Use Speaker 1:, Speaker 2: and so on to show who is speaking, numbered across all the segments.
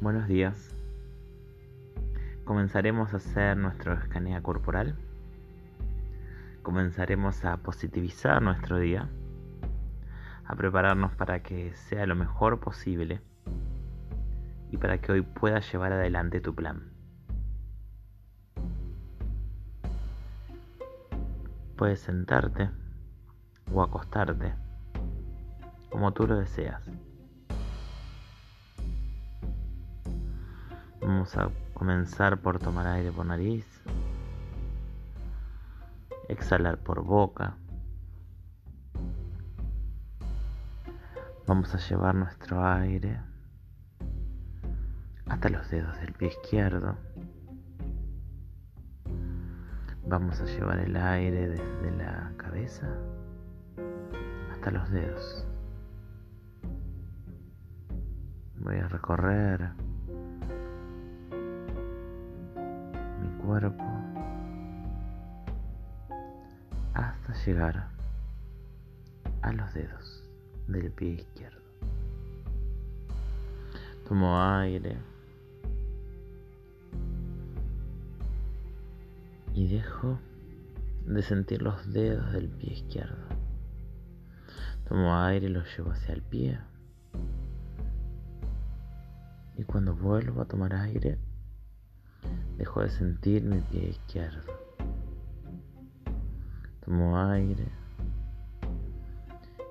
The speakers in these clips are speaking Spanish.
Speaker 1: Buenos días. Comenzaremos a hacer nuestro escanea corporal. Comenzaremos a positivizar nuestro día, a prepararnos para que sea lo mejor posible y para que hoy puedas llevar adelante tu plan. Puedes sentarte o acostarte, como tú lo deseas. Vamos a comenzar por tomar aire por nariz, exhalar por boca. Vamos a llevar nuestro aire hasta los dedos del pie izquierdo. Vamos a llevar el aire desde la cabeza hasta los dedos. Voy a recorrer cuerpo hasta llegar a los dedos del pie izquierdo. Tomo aire y dejo de sentir los dedos del pie izquierdo. Tomo aire y lo llevo hacia el pie. Y cuando vuelvo a tomar aire, dejo de sentir mi pie izquierdo. Tomo aire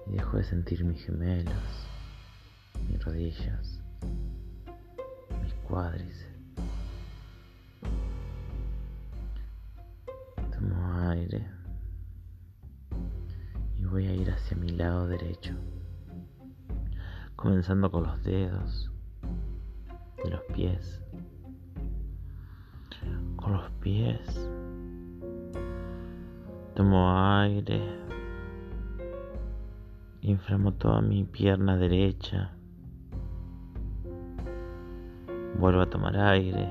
Speaker 1: y dejo de sentir mis gemelos, mis rodillas, mis cuádriceps. Tomo aire y voy a ir hacia mi lado derecho, comenzando con los dedos de los pies. Con los pies. Tomo aire. Inflamo toda mi pierna derecha. Vuelvo a tomar aire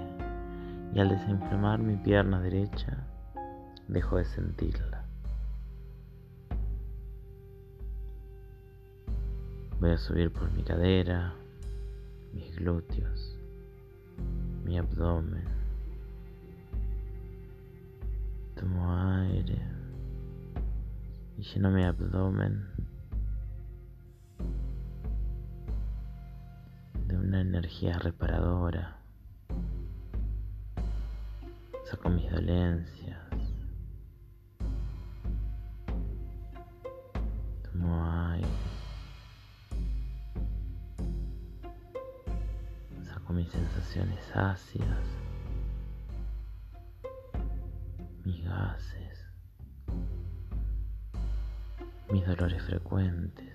Speaker 1: y al desinflamar mi pierna derecha dejo de sentirla. Voy a subir por mi cadera, mis glúteos, mi abdomen. Tomo aire y lleno mi abdomen de una energía reparadora. Saco mis dolencias. Tomo aire. Saco mis sensaciones ácidas. Gases. Mis dolores frecuentes.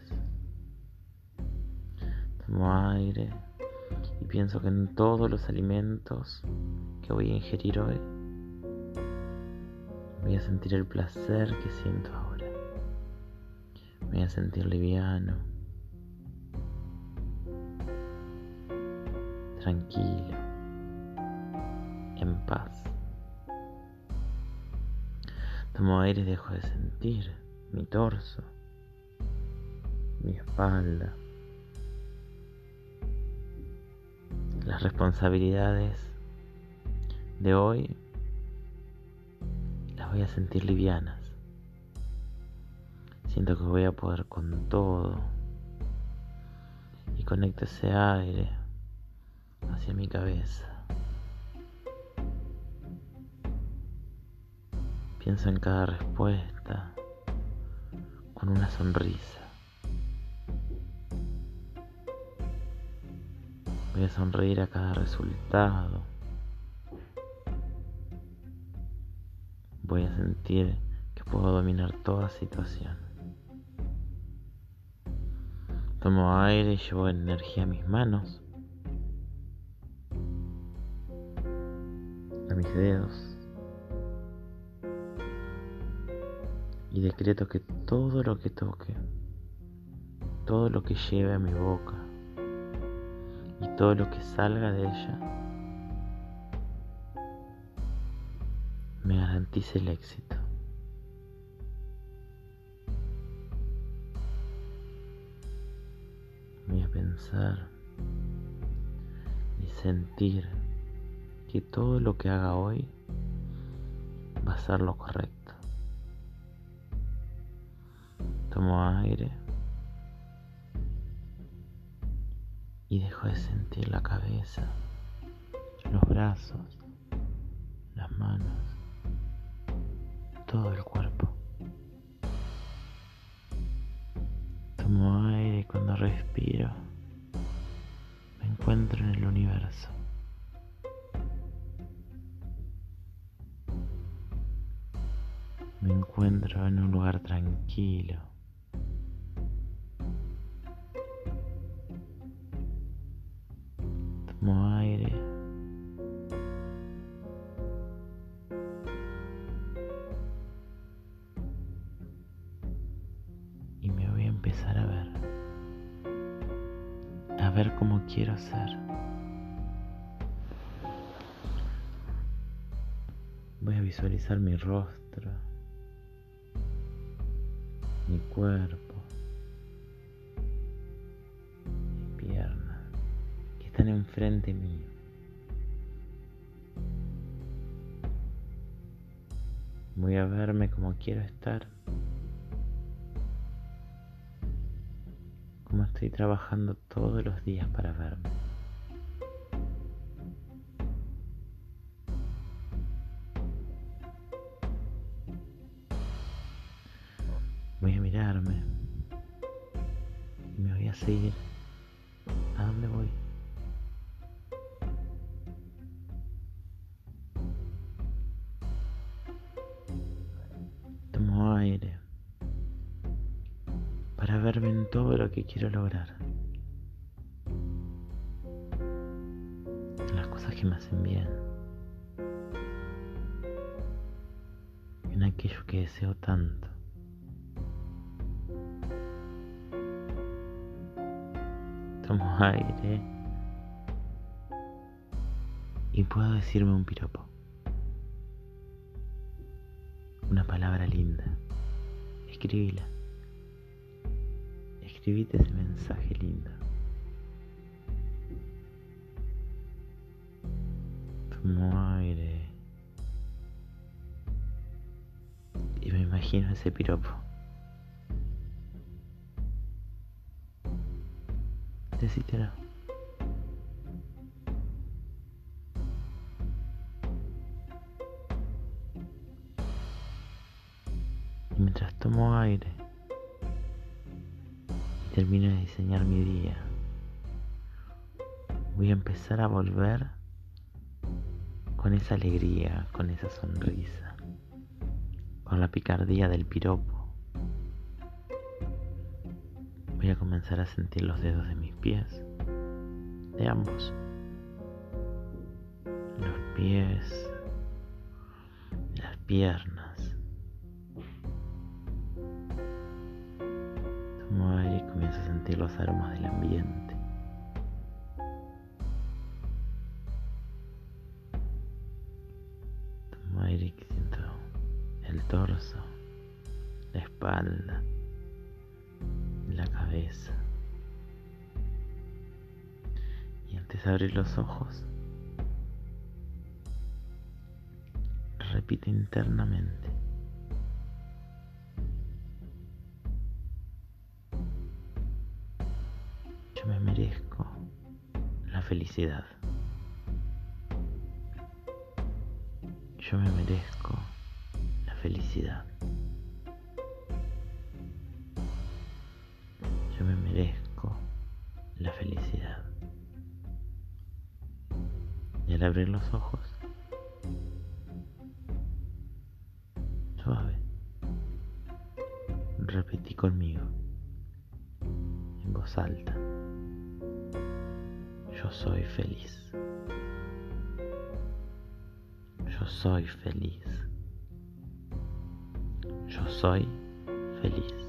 Speaker 1: Tomo aire y pienso que en todos los alimentos que voy a ingerir hoy voy a sentir el placer que siento ahora. Voy a sentir liviano, tranquilo, en paz. Tomo aire y dejo de sentir mi torso, mi espalda, las responsabilidades de hoy las voy a sentir livianas. Siento que voy a poder con todo y conecto ese aire hacia mi cabeza. Pienso en cada respuesta con una sonrisa. Voy a sonreír a cada resultado. Voy a sentir que puedo dominar toda situación. Tomo aire y llevo energía a mis manos, a mis dedos. Y decreto que todo lo que toque, todo lo que lleve a mi boca y todo lo que salga de ella, me garantice el éxito. Voy a pensar y sentir que todo lo que haga hoy va a ser lo correcto. Tomo aire y dejo de sentir la cabeza, los brazos, las manos, todo el cuerpo. Tomo aire y cuando respiro me encuentro en el universo. Me encuentro en un lugar tranquilo. Quiero ser. Voy a visualizar mi rostro mi cuerpo, mis piernas, que están enfrente mío. Voy a verme como quiero estar, estoy trabajando todos los días para verme. Voy a mirarme. Y me voy a seguir. ¿A dónde voy? Quiero lograr. Las cosas que me hacen bien. En aquello que deseo tanto. tomo aire y puedo decirme un piropo. Una palabra linda. Escribíla. Escribite ese mensaje lindo. Tomo aire. Y me imagino ese piropo. Decítelo. Y mientras tomo aire termino de diseñar mi día, voy a empezar a volver con esa alegría, con esa sonrisa, con la picardía del piropo. Voy a comenzar a sentir los dedos de mis pies, de ambos, los pies, las piernas. Aire y comienzo a sentir los aromas del ambiente. Tomo aire y siento el torso, la espalda la cabeza. Y antes de abrir los ojos, repite internamente. Felicidad. Yo me merezco la felicidad. me merezco la felicidad. Y al abrir los ojos, suave, repetí conmigo, en voz alta, yo soy feliz. Yo soy feliz. Yo soy feliz.